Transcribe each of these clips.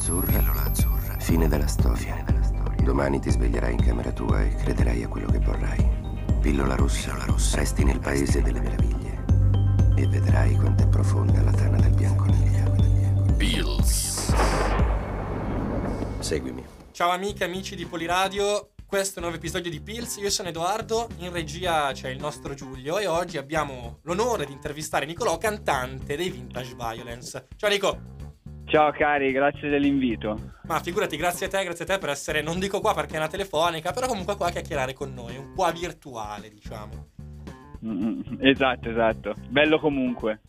azzurra, pillola azzurra. Fine della storia. Fine della storia. Domani ti sveglierai in camera tua e crederai a quello che vorrai. Pillola rossa, pillola rossa. Resti nel paese delle meraviglie e vedrai quanto è profonda la tana del bianconiglio. Pills. Seguimi. Ciao amiche e amici di Poliradio, questo è un nuovo episodio di Pills, io sono Edoardo, in regia c'è il nostro Giulio e oggi abbiamo l'onore di intervistare Nicolò, cantante dei Vintage Violence. Ciao Nico! Ciao cari, grazie dell'invito. Ma figurati, grazie a te, grazie a te per essere, non dico qua perché è una telefonica, però comunque qua a chiacchierare con noi, un qua virtuale diciamo. Mm, esatto, esatto, bello comunque.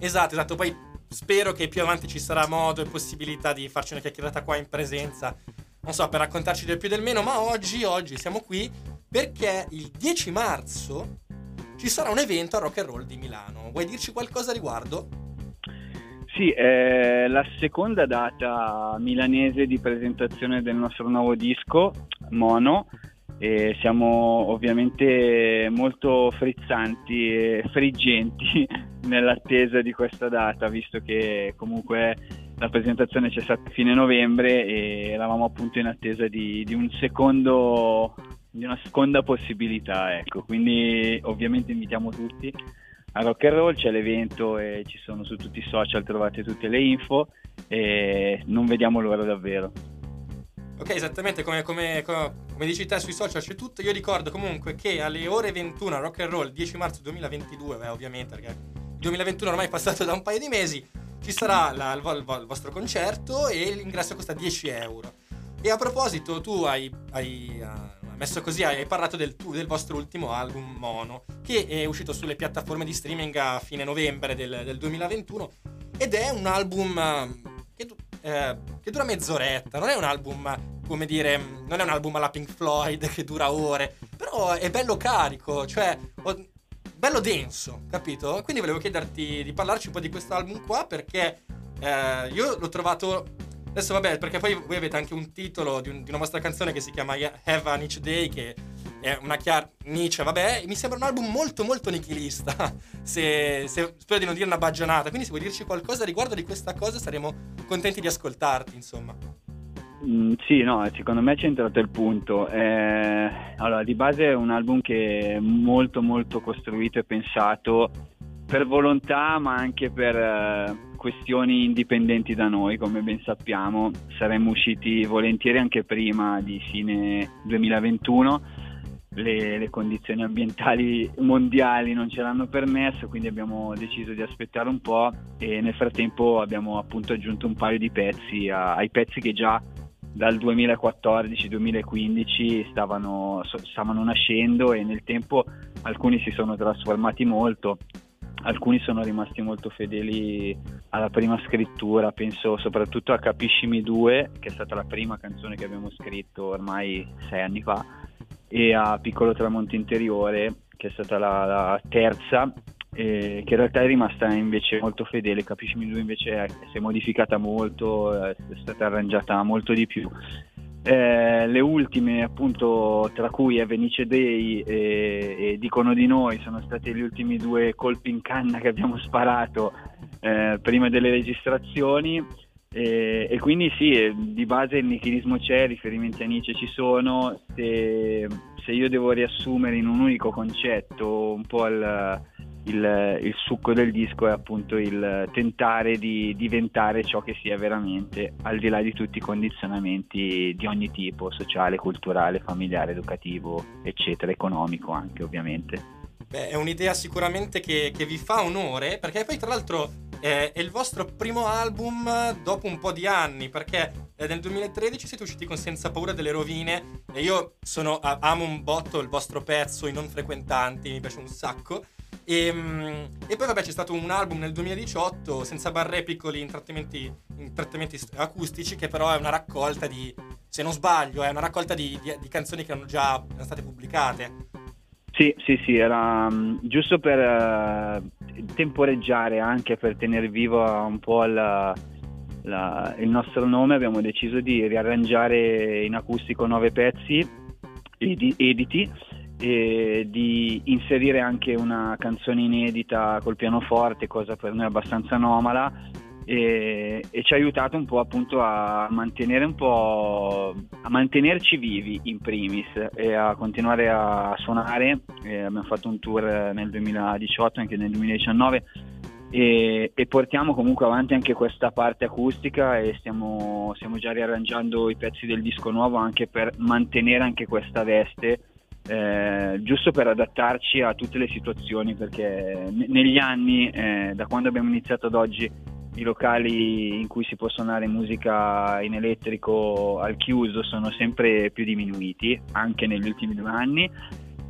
Esatto, esatto, poi spero che più avanti ci sarà modo e possibilità di farci una chiacchierata qua in presenza, non so, per raccontarci del più e del meno, ma oggi, oggi siamo qui perché il 10 marzo ci sarà un evento a Rock and Roll di Milano. Vuoi dirci qualcosa a riguardo? Sì, è la seconda data milanese di presentazione del nostro nuovo disco, Mono, e siamo ovviamente molto frizzanti e friggenti nell'attesa di questa data, visto che comunque la presentazione c'è stata a fine novembre e eravamo appunto in attesa di, di un secondo di una seconda possibilità, ecco. Quindi ovviamente invitiamo tutti a Rock and Roll, c'è l'evento e ci sono su tutti i social, trovate tutte le info e non vediamo l'ora davvero. Ok, esattamente come, come, come, dici te sui social c'è tutto. Io ricordo comunque che alle ore 21 a Rock and Roll, 10 marzo 2022, beh, ovviamente perché il 2021 ormai è passato da un paio di mesi, ci sarà la, il, il, vostro concerto e l'ingresso costa 10 euro. E a proposito, tu hai, hai uh, messo così, hai parlato del, tu, del, vostro ultimo album, Mono, che è uscito sulle piattaforme di streaming a fine novembre del, del 2021 ed è un album che, eh, che, dura mezz'oretta, non è un album, come dire, non è un album alla Pink Floyd che dura ore, però è bello carico, cioè bello denso, capito? Quindi volevo chiederti di parlarci un po' di questo album qua perché eh, io l'ho trovato Adesso vabbè, perché poi voi avete anche un titolo di, un, di una vostra canzone che si chiama Have a Nietzsche Day, che è una chiara Nietzsche, vabbè, mi sembra un album molto molto nichilista, se, se, spero di non dire una baggianata, quindi se vuoi dirci qualcosa riguardo di questa cosa saremo contenti di ascoltarti, insomma. Mm, sì, no, secondo me hai centrato il punto. Eh, allora, di base è un album che è molto molto costruito e pensato per volontà, ma anche per eh, questioni indipendenti da noi, come ben sappiamo. Saremmo usciti volentieri anche prima di fine 2021. Le, le, condizioni ambientali mondiali non ce l'hanno permesso, quindi abbiamo deciso di aspettare un po' e nel frattempo abbiamo appunto aggiunto un paio di pezzi a, ai pezzi che già dal 2014-2015 stavano, stavano nascendo e nel tempo alcuni si sono trasformati molto alcuni sono rimasti molto fedeli alla prima scrittura, penso soprattutto a Capiscimi 2, che è stata la prima canzone che abbiamo scritto ormai sei anni fa, e a Piccolo Tramonto Interiore, che è stata la, la terza, eh, che in realtà è rimasta invece molto fedele. Capiscimi 2 invece si è modificata molto, è stata arrangiata molto di più. Eh, le ultime, appunto, tra cui è Venice Day e, e, Dicono di noi, sono stati gli ultimi due colpi in canna che abbiamo sparato eh, prima delle registrazioni. E, e, quindi sì, di base il nichilismo c'è, riferimenti a Nietzsche ci sono. Se, se io devo riassumere in un unico concetto un po' il il, il, succo del disco è appunto il tentare di diventare ciò che si è veramente, al di là di tutti i condizionamenti di ogni tipo, sociale, culturale, familiare, educativo, eccetera, economico anche ovviamente. Beh, è un'idea sicuramente che, che vi fa onore, perché poi tra l'altro eh, è il vostro primo album dopo un po' di anni, perché eh, nel 2013 siete usciti con Senza paura delle rovine e io sono, amo un botto il vostro pezzo, I non frequentanti, mi piace un sacco. E, ehm, e, poi vabbè c'è stato un album nel 2018 senza barre piccoli intrattenimenti, intrattenimenti acustici che però è una raccolta di, se non sbaglio, è una raccolta di, di, di canzoni che erano già erano state pubblicate. Sì, sì, sì, era um, giusto per uh, temporeggiare anche per tenere vivo un po' la, la, il nostro nome abbiamo deciso di riarrangiare in acustico nove pezzi editi e di inserire anche una canzone inedita col pianoforte, cosa per noi abbastanza anomala, e, e, ci ha aiutato un po' appunto a mantenere un po' a mantenerci vivi in primis e a continuare a suonare. E abbiamo fatto un tour nel 2018 anche nel 2019 e, e, portiamo comunque avanti anche questa parte acustica e stiamo, stiamo, già riarrangiando i pezzi del disco nuovo anche per mantenere anche questa veste eh, giusto per adattarci a tutte le situazioni perché negli anni eh, da quando abbiamo iniziato ad oggi i locali in cui si può suonare musica in elettrico al chiuso sono sempre più diminuiti, anche negli ultimi due anni,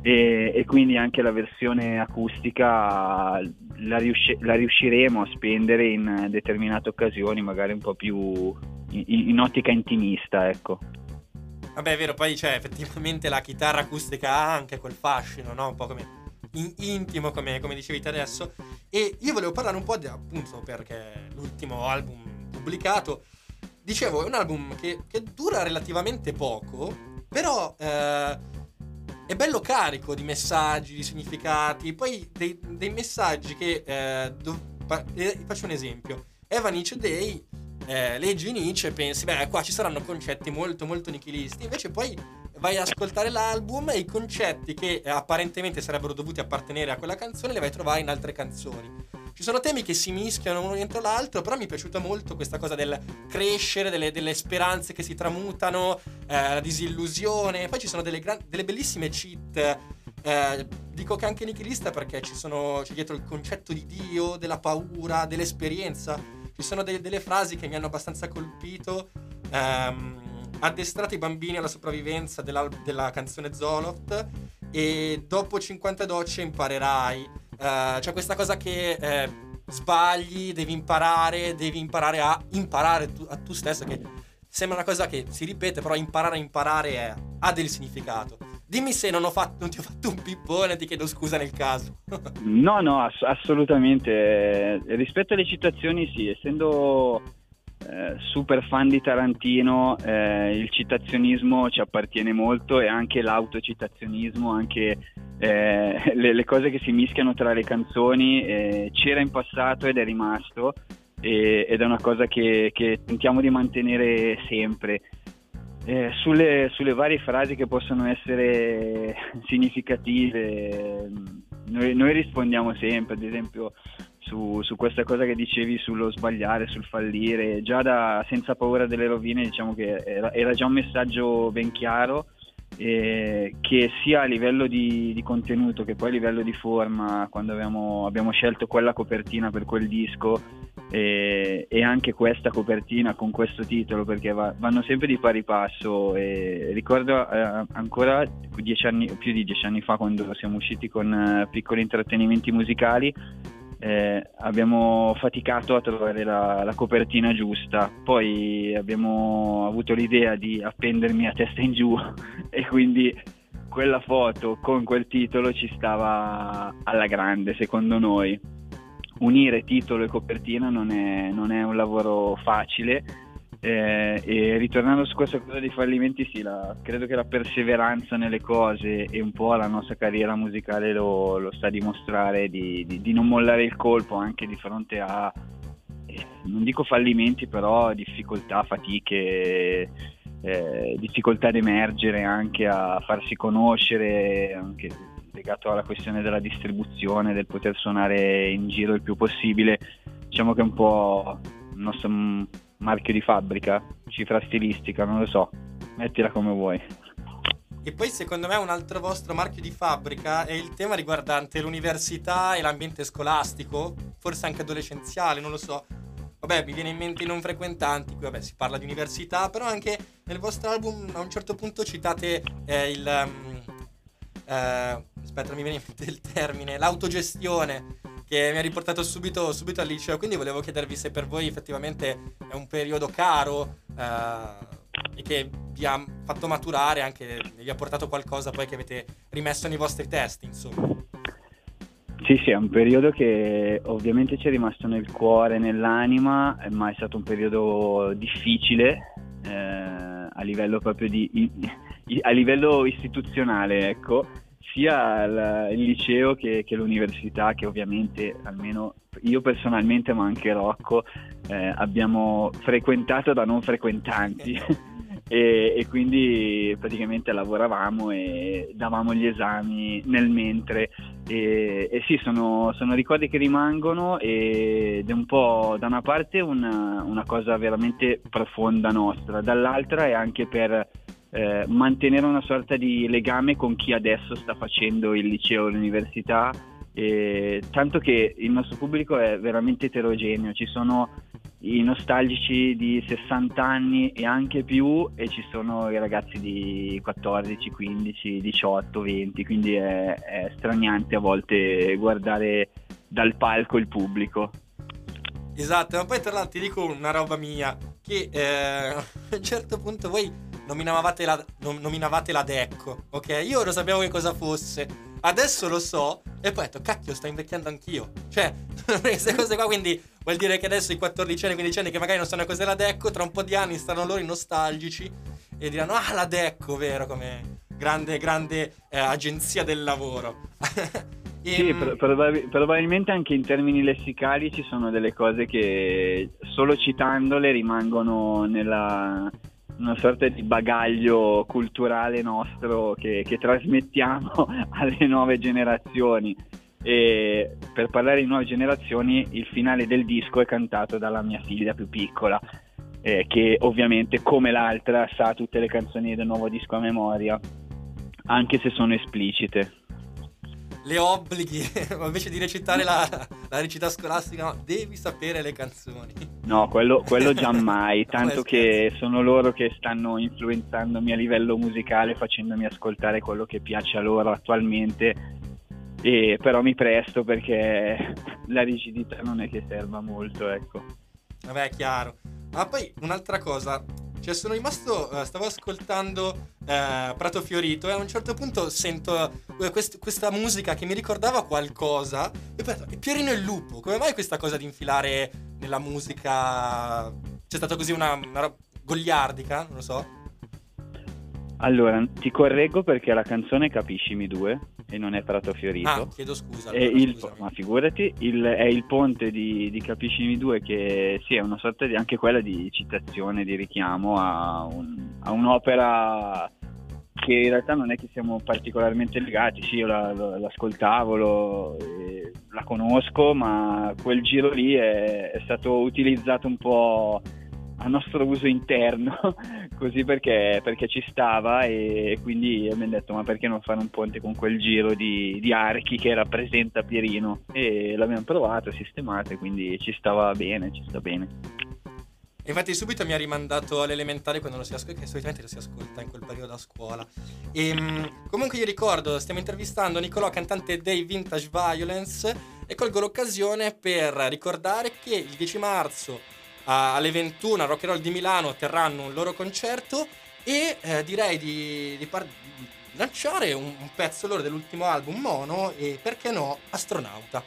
e, e quindi anche la versione acustica la, riusci- la, riusciremo a spendere in determinate occasioni, magari un po' più in, in ottica intimista, ecco. Vabbè, è vero, poi c'è effettivamente la chitarra acustica ha anche quel fascino, no? Un po' come in intimo, come, come dicevi te adesso. E io volevo parlare un po' di, appunto, perché l'ultimo album pubblicato, dicevo, è un album che, che dura relativamente poco, però eh, è bello carico di messaggi, di significati, poi dei, dei messaggi che... Eh, do, eh, faccio un esempio. Eva Nietzsche Day eh, leggi Nietzsche e pensi, beh, qua ci saranno concetti molto, molto nichilisti. Invece poi vai ad ascoltare l'album e i concetti che eh, apparentemente sarebbero dovuti appartenere a quella canzone li vai a trovare in altre canzoni. Ci sono temi che si mischiano uno dentro l'altro, però mi è piaciuta molto questa cosa del crescere, delle, delle speranze che si tramutano, eh, la disillusione. Poi ci sono delle, gran, delle bellissime cheat. Eh, dico che anche nichilista perché sono, c'è dietro il concetto di Dio, della paura, dell'esperienza. Ci sono de- delle frasi che mi hanno abbastanza colpito. Ehm, addestrate i bambini alla sopravvivenza della, della canzone Zoloft e dopo 50 docce imparerai. Uh, c'è questa cosa che eh, sbagli, devi imparare, devi imparare a imparare tu, a tu stesso, che sembra una cosa che si ripete, però imparare a imparare è, ha del significato. Dimmi se non, fatto, non, ti ho fatto un pippone, ti chiedo scusa nel caso. no, no, ass- assolutamente. Rispetto alle citazioni, sì, essendo eh, super fan di Tarantino, eh, il citazionismo ci appartiene molto e anche l'autocitazionismo, anche eh, le, le, cose che si mischiano tra le canzoni, eh, c'era in passato ed è rimasto ed è una cosa che, che, tentiamo di mantenere sempre. Eh, sulle, sulle, varie frasi che possono essere significative, noi, noi rispondiamo sempre, ad esempio su, su, questa cosa che dicevi sullo sbagliare, sul fallire, già da senza paura delle rovine diciamo che era, era già un messaggio ben chiaro eh, che sia a livello di, di, contenuto che poi a livello di forma quando abbiamo, abbiamo scelto quella copertina per quel disco eh, e anche questa copertina con questo titolo perché va, vanno sempre di pari passo e ricordo eh, ancora anni, più di dieci anni fa quando siamo usciti con eh, piccoli intrattenimenti musicali eh, abbiamo faticato a trovare la, la, copertina giusta, poi abbiamo avuto l'idea di appendermi a testa in giù e quindi quella foto con quel titolo ci stava alla grande secondo noi. Unire titolo e copertina non è, non è un lavoro facile. Eh, e ritornando su questa cosa dei fallimenti, sì, la, credo che la perseveranza nelle cose e un po' la nostra carriera musicale lo, lo sta a dimostrare di, di, di, non mollare il colpo anche di fronte a, eh, non dico fallimenti, però difficoltà, fatiche, eh, difficoltà ad emergere, anche a farsi conoscere, anche legato alla questione della distribuzione, del poter suonare in giro il più possibile. Diciamo che è un po' il nostro marchio di fabbrica, cifra stilistica, non lo so, mettila come vuoi. E poi secondo me un altro vostro marchio di fabbrica è il tema riguardante l'università e l'ambiente scolastico, forse anche adolescenziale, non lo so. Vabbè, mi viene in mente i non frequentanti, qui vabbè si parla di università, però anche nel vostro album a un certo punto citate eh, il... Um, eh, aspetta, mi viene in mente il termine, l'autogestione che mi ha riportato subito, subito al liceo. Quindi volevo chiedervi se per voi effettivamente è un periodo caro eh, e che vi ha fatto maturare, anche vi ha portato qualcosa poi che avete rimesso nei vostri testi, insomma. Sì, sì, è un periodo che ovviamente ci è rimasto nel cuore, nell'anima, ma è stato un periodo difficile eh, a livello proprio di, a livello istituzionale, ecco, sia il, il liceo che, che, l'università, che ovviamente almeno io personalmente, ma anche Rocco, eh, abbiamo frequentato da non frequentanti. e, e, quindi praticamente lavoravamo e davamo gli esami nel mentre e, e sì sono, sono, ricordi che rimangono ed è un po' da una parte una, una cosa veramente profonda nostra dall'altra è anche per eh, mantenere una sorta di legame con chi adesso sta facendo il liceo o l'università eh, tanto che il nostro pubblico è veramente eterogeneo, ci sono i nostalgici di 60 anni e anche più e ci sono i ragazzi di 14, 15, 18, 20, quindi è, è straniante a volte guardare dal palco il pubblico. Esatto, ma poi tra l'altro ti dico una roba mia, che eh, a un certo punto voi nominavate la, nominavate la Decco, ok? Io non sapevo che cosa fosse, adesso lo so e poi ho detto, cacchio, sto invecchiando anch'io. Cioè, queste cose qua, quindi vuol dire che adesso i 14 anni, 15 anni che magari non sanno cos'è la Decco, tra un po' di anni stanno loro nostalgici e diranno, ah, la Decco, vero, come grande, grande eh, agenzia del lavoro. e, sì, pro- probab- probabilmente anche in termini lessicali ci sono delle cose che solo citandole rimangono nella una sorta di bagaglio culturale nostro che, che trasmettiamo alle nuove generazioni. E per parlare di nuove generazioni, il finale del disco è cantato dalla mia figlia più piccola, eh, che ovviamente, come l'altra, sa tutte le canzoni del nuovo disco a memoria, anche se sono esplicite le obblighi, invece di recitare la, la recita scolastica, no, devi sapere le canzoni. No, quello, quello giammai, tanto che sono loro che stanno influenzandomi a livello musicale, facendomi ascoltare quello che piace a loro attualmente. E, però mi presto perché la rigidità non è che serva molto, ecco. Vabbè, chiaro. Ma poi un'altra cosa, cioè, sono rimasto. Uh, stavo ascoltando uh, Prato Fiorito e a un certo punto sento uh, quest- questa musica che mi ricordava qualcosa. E poi e Pierino il lupo. Come mai questa cosa di infilare nella musica? C'è stata così una, una goliardica? Non lo so. Allora, ti correggo perché la canzone Capiscimi 2 e non è Prato Fiorito. Ah, chiedo scusa. Allora, il, ma figurati, il, è il ponte di, di Capiscimi 2 che sì, è una sorta di anche quella di citazione, di richiamo a, un, a un'opera che in realtà non è che siamo particolarmente legati, sì, io la, la, l'ascoltavo, lo, la conosco, ma quel giro lì è, è stato utilizzato un po' a nostro uso interno, così perché, perché, ci stava e quindi mi hanno detto ma perché non fare un ponte con quel giro di, di archi che rappresenta Pierino e l'abbiamo provato, sistemato quindi ci stava bene, ci sta bene. Infatti subito mi ha rimandato all'elementare quando lo si ascolta, che solitamente lo si ascolta in quel periodo a scuola. E ehm, comunque io ricordo, stiamo intervistando Nicolò, cantante dei Vintage Violence, e colgo l'occasione per ricordare che il 10 marzo alle 21 a Rock and Roll di Milano terranno un loro concerto e eh, direi di, di, par- lanciare un, un, pezzo loro dell'ultimo album Mono e perché no Astronauta.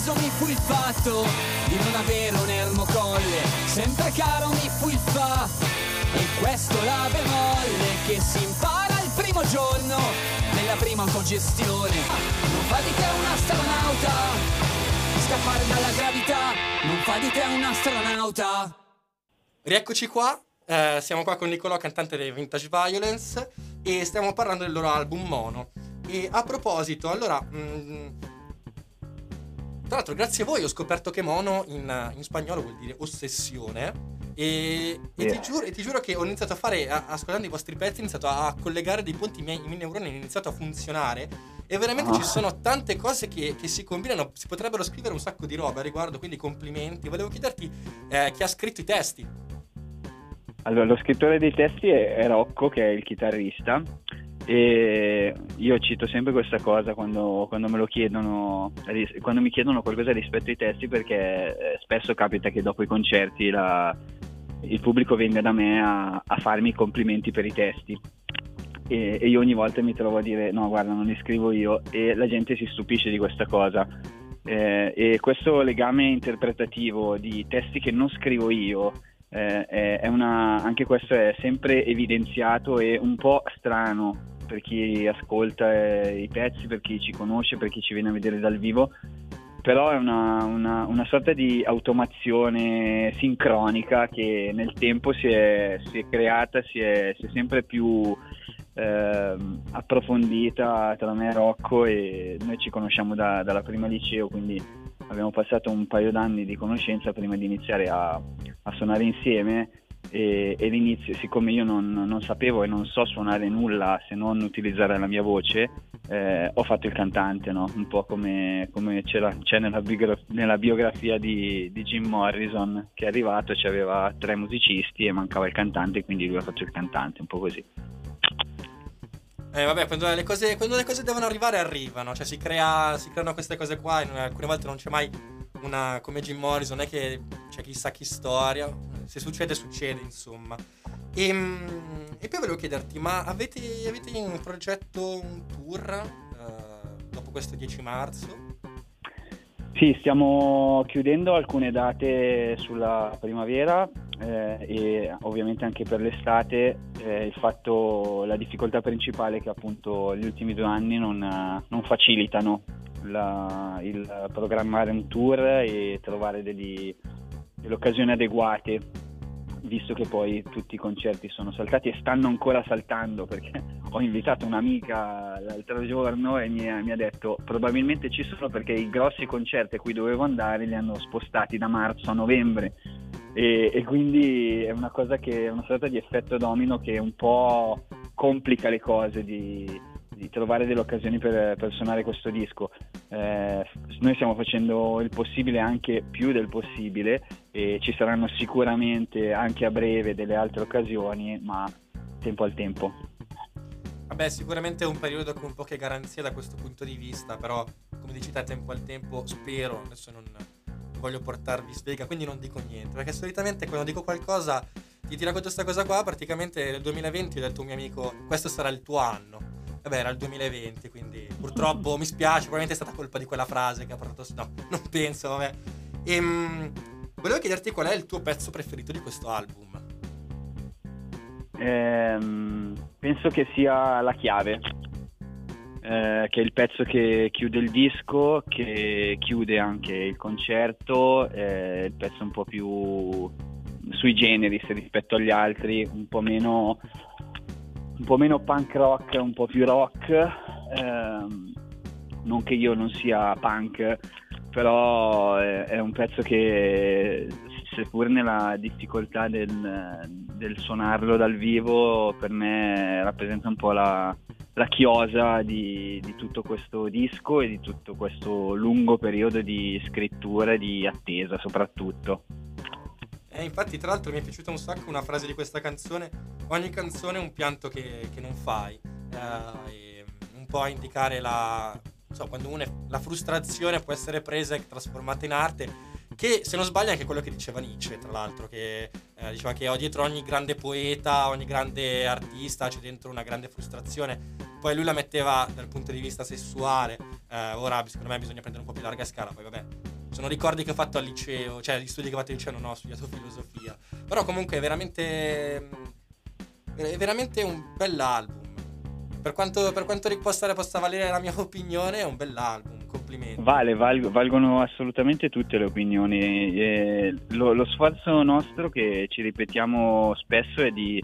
Peso mi fu il fatto di non avere un ermocolle, sempre caro mi fu il fa. E questo la bemolle che si impara il primo giorno nella prima autogestione. Non fa di te un astronauta, scappare dalla gravità, non fa di te un astronauta. Rieccoci qua, eh, siamo qua con Nicolò, cantante dei Vintage Violence, e stiamo parlando del loro album Mono. E a proposito, allora, mh, mm, tra l'altro, grazie a voi ho scoperto che mono in, in spagnolo vuol dire ossessione. E, e, yeah. ti giuro, e, ti giuro, che ho iniziato a fare, a, ascoltando i vostri pezzi, ho iniziato a collegare dei ponti, i miei, i miei neuroni hanno iniziato a funzionare. E veramente oh. ci ah. sono tante cose che, che, si combinano. Si potrebbero scrivere un sacco di roba a riguardo, quindi complimenti. Volevo chiederti eh, chi ha scritto i testi. Allora, lo scrittore dei testi è Rocco, che è il chitarrista. E io cito sempre questa cosa quando, quando, me lo chiedono, quando mi chiedono qualcosa rispetto ai testi, perché eh, spesso capita che dopo i concerti la, il pubblico venga da me a, a farmi i complimenti per i testi. e, e, io ogni volta mi trovo a dire no guarda non li scrivo io e la gente si stupisce di questa cosa eh, e questo legame interpretativo di testi che non scrivo io eh, è una, anche questo è sempre evidenziato e un po' strano per chi ascolta eh, i pezzi, per chi ci conosce, per chi ci viene a vedere dal vivo però è una, una, una, sorta di automazione sincronica che nel tempo si è, si è creata, si è, si è, sempre più eh, approfondita tra me e Rocco e noi ci conosciamo da, dalla prima liceo, quindi abbiamo passato un paio d'anni di conoscenza prima di iniziare a, a suonare insieme e, e l'inizio, siccome io non, non, sapevo e non so suonare nulla se non utilizzare la mia voce, eh, ho fatto il cantante, no? un po' come, come c'è nella, nella biografia di, di, Jim Morrison che è arrivato, c'aveva tre musicisti e mancava il cantante, quindi lui ha fatto il cantante, un po' così. Eh vabbè, quando le cose, quando le cose devono arrivare arrivano, cioè si, crea, si creano queste cose qua, alcune volte non c'è mai una come Jim Morrison, non è che c'è chissà chi storia, se succede succede insomma. E, ehm, e poi volevo chiederti, ma avete, avete in progetto un tour uh, dopo questo 10 marzo? Sì, stiamo chiudendo alcune date sulla primavera eh, e ovviamente anche per l'estate. Eh, il fatto, la difficoltà principale è che appunto gli ultimi due anni non, non facilitano la, il programmare un tour e trovare degli, delle occasioni adeguate visto che poi tutti i concerti sono saltati e stanno ancora saltando perché ho invitato un'amica l'altro giorno e mi ha, mi ha, detto probabilmente ci sono perché i grossi concerti a cui dovevo andare li hanno spostati da marzo a novembre. E, e quindi è una cosa che è una sorta di effetto domino che un po' complica le cose di, di trovare delle occasioni per, per suonare questo disco. Eh, noi stiamo facendo il possibile anche più del possibile e ci saranno sicuramente anche a breve delle altre occasioni, ma tempo al tempo. Vabbè, sicuramente è un periodo con poche garanzie da questo punto di vista, però come dici te, tempo al tempo, spero, adesso non voglio portarvi svega, quindi non dico niente, perché solitamente quando dico qualcosa ti, ti racconto questa cosa qua, praticamente nel 2020 ho detto a un mio amico, questo sarà il tuo anno Vabbè, era il 2020, quindi purtroppo mi spiace, probabilmente è stata colpa di quella frase che ha portato... No, non penso, vabbè. Ehm, volevo chiederti qual è il tuo pezzo preferito di questo album. Ehm, penso che sia La Chiave, eh, che è il pezzo che chiude il disco, che chiude anche il concerto, è il pezzo un po' più sui generis rispetto agli altri, un po' meno un po' meno punk rock, un po' più rock. Ehm, non che io non sia punk, però è, è un pezzo che seppur nella difficoltà del, del, suonarlo dal vivo, per me rappresenta un po' la, la chiosa di, di, tutto questo disco e di tutto questo lungo periodo di scrittura e di attesa soprattutto. E infatti, tra l'altro, mi è piaciuta un sacco una frase di questa canzone. Ogni canzone è un pianto che, che non fai. Eh, un po' a indicare la. So, quando uno è, la frustrazione può essere presa e trasformata in arte. Che se non sbaglio è anche quello che diceva Nietzsche, tra l'altro, che eh, diceva che dietro ogni grande poeta, ogni grande artista c'è dentro una grande frustrazione. Poi lui la metteva dal punto di vista sessuale. Eh, ora, secondo me, bisogna prendere un po' più larga scala. Poi, vabbè, sono ricordi che ho fatto al liceo, cioè gli studi che ho fatto al liceo non ho studiato filosofia. Però comunque è veramente, è veramente un bell'album. Per quanto, per quanto possa, possa valere la mia opinione, è un bell'album. Complimenti. Vale, val, valgono assolutamente tutte le opinioni. Eh, lo, lo sforzo nostro, che ci ripetiamo spesso, è di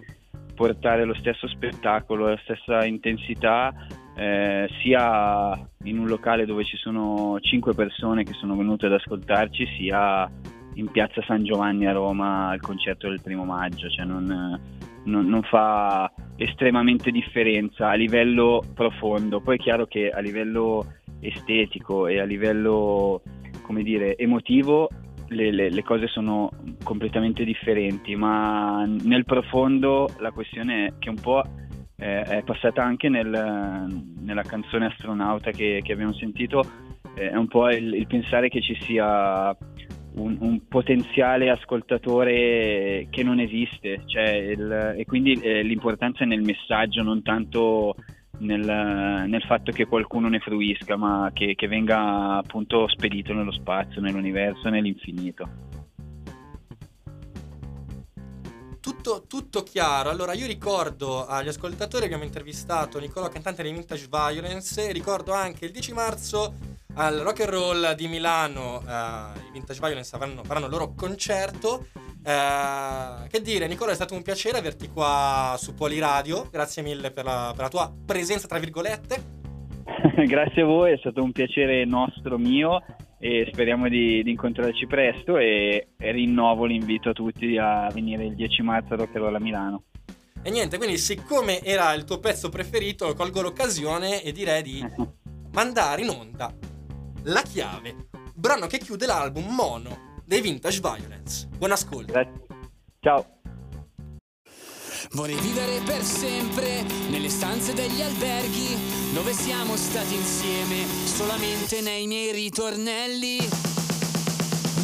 portare lo stesso spettacolo, la stessa intensità eh, sia in un locale dove ci sono cinque persone che sono venute ad ascoltarci, sia in piazza San Giovanni a Roma al concerto del primo maggio, cioè non, non, non fa estremamente differenza a livello profondo. Poi è chiaro che a livello estetico e a livello come dire, emotivo le, le, le, cose sono completamente differenti, ma nel profondo la questione è che un po' eh, è passata anche nel, nella canzone Astronauta che, che abbiamo sentito, eh, è un po' il, il, pensare che ci sia un, un, potenziale ascoltatore che non esiste, cioè il, e quindi eh, l'importanza è nel messaggio, non tanto nel, nel, fatto che qualcuno ne fruisca, ma che, che venga appunto spedito nello spazio, nell'universo, nell'infinito. Tutto, tutto, chiaro. Allora, io ricordo agli ascoltatori che abbiamo intervistato Nicolò, cantante di Vintage Violence, e ricordo anche il 10 marzo al Rock and Roll di Milano, uh, i Vintage Violence faranno, faranno il loro concerto. Uh, che dire, Nicola, è stato un piacere averti qua su Poliradio. Grazie mille per la, per la tua presenza, tra virgolette. Grazie a voi, è stato un piacere nostro, mio e speriamo di, di incontrarci presto e, e, rinnovo l'invito a tutti a venire il 10 marzo a Rock and Roll a Milano. E niente, quindi siccome era il tuo pezzo preferito, colgo l'occasione e direi di mandare in onda la chiave, brano che chiude l'album Mono dei Vintage Violence. Buon ascolto. Grazie. Ciao. Vorrei vivere per sempre nelle stanze degli alberghi dove siamo stati insieme solamente nei miei ritornelli.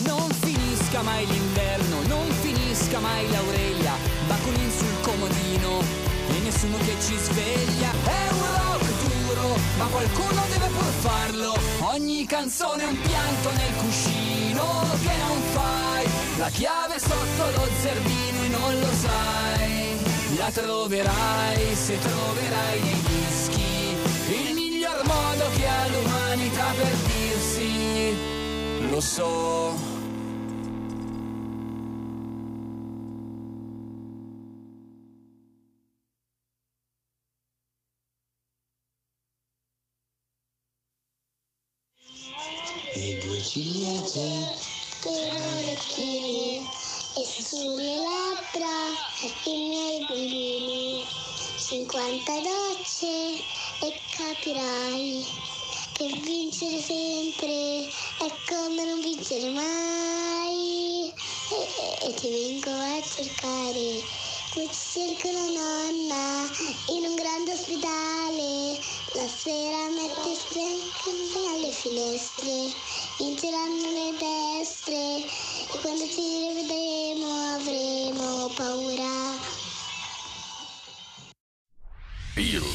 Non finisca mai l'inverno, non finisca mai l'Aurelia, bacolin sul comodino e nessuno che ci sveglia. È un rock duro, ma qualcuno deve pur farlo. Ogni canzone è un pianto nel cuscino che non fai. La chiave sotto lo zerbino e non lo sai. La troverai se troverai dischi. Il miglior modo che ha l'umanità per dirsi. Lo so. le due ciliegie per orecchini e sulle labbra i miei bambini 50 docce e capirai che vincere sempre è come non vincere mai e, e ti vengo a cercare come ci cerca una nonna in un grande ospedale la sera metti sempre alle finestre, vinceranno le destre e quando ci rivedremo avremo paura. Bills.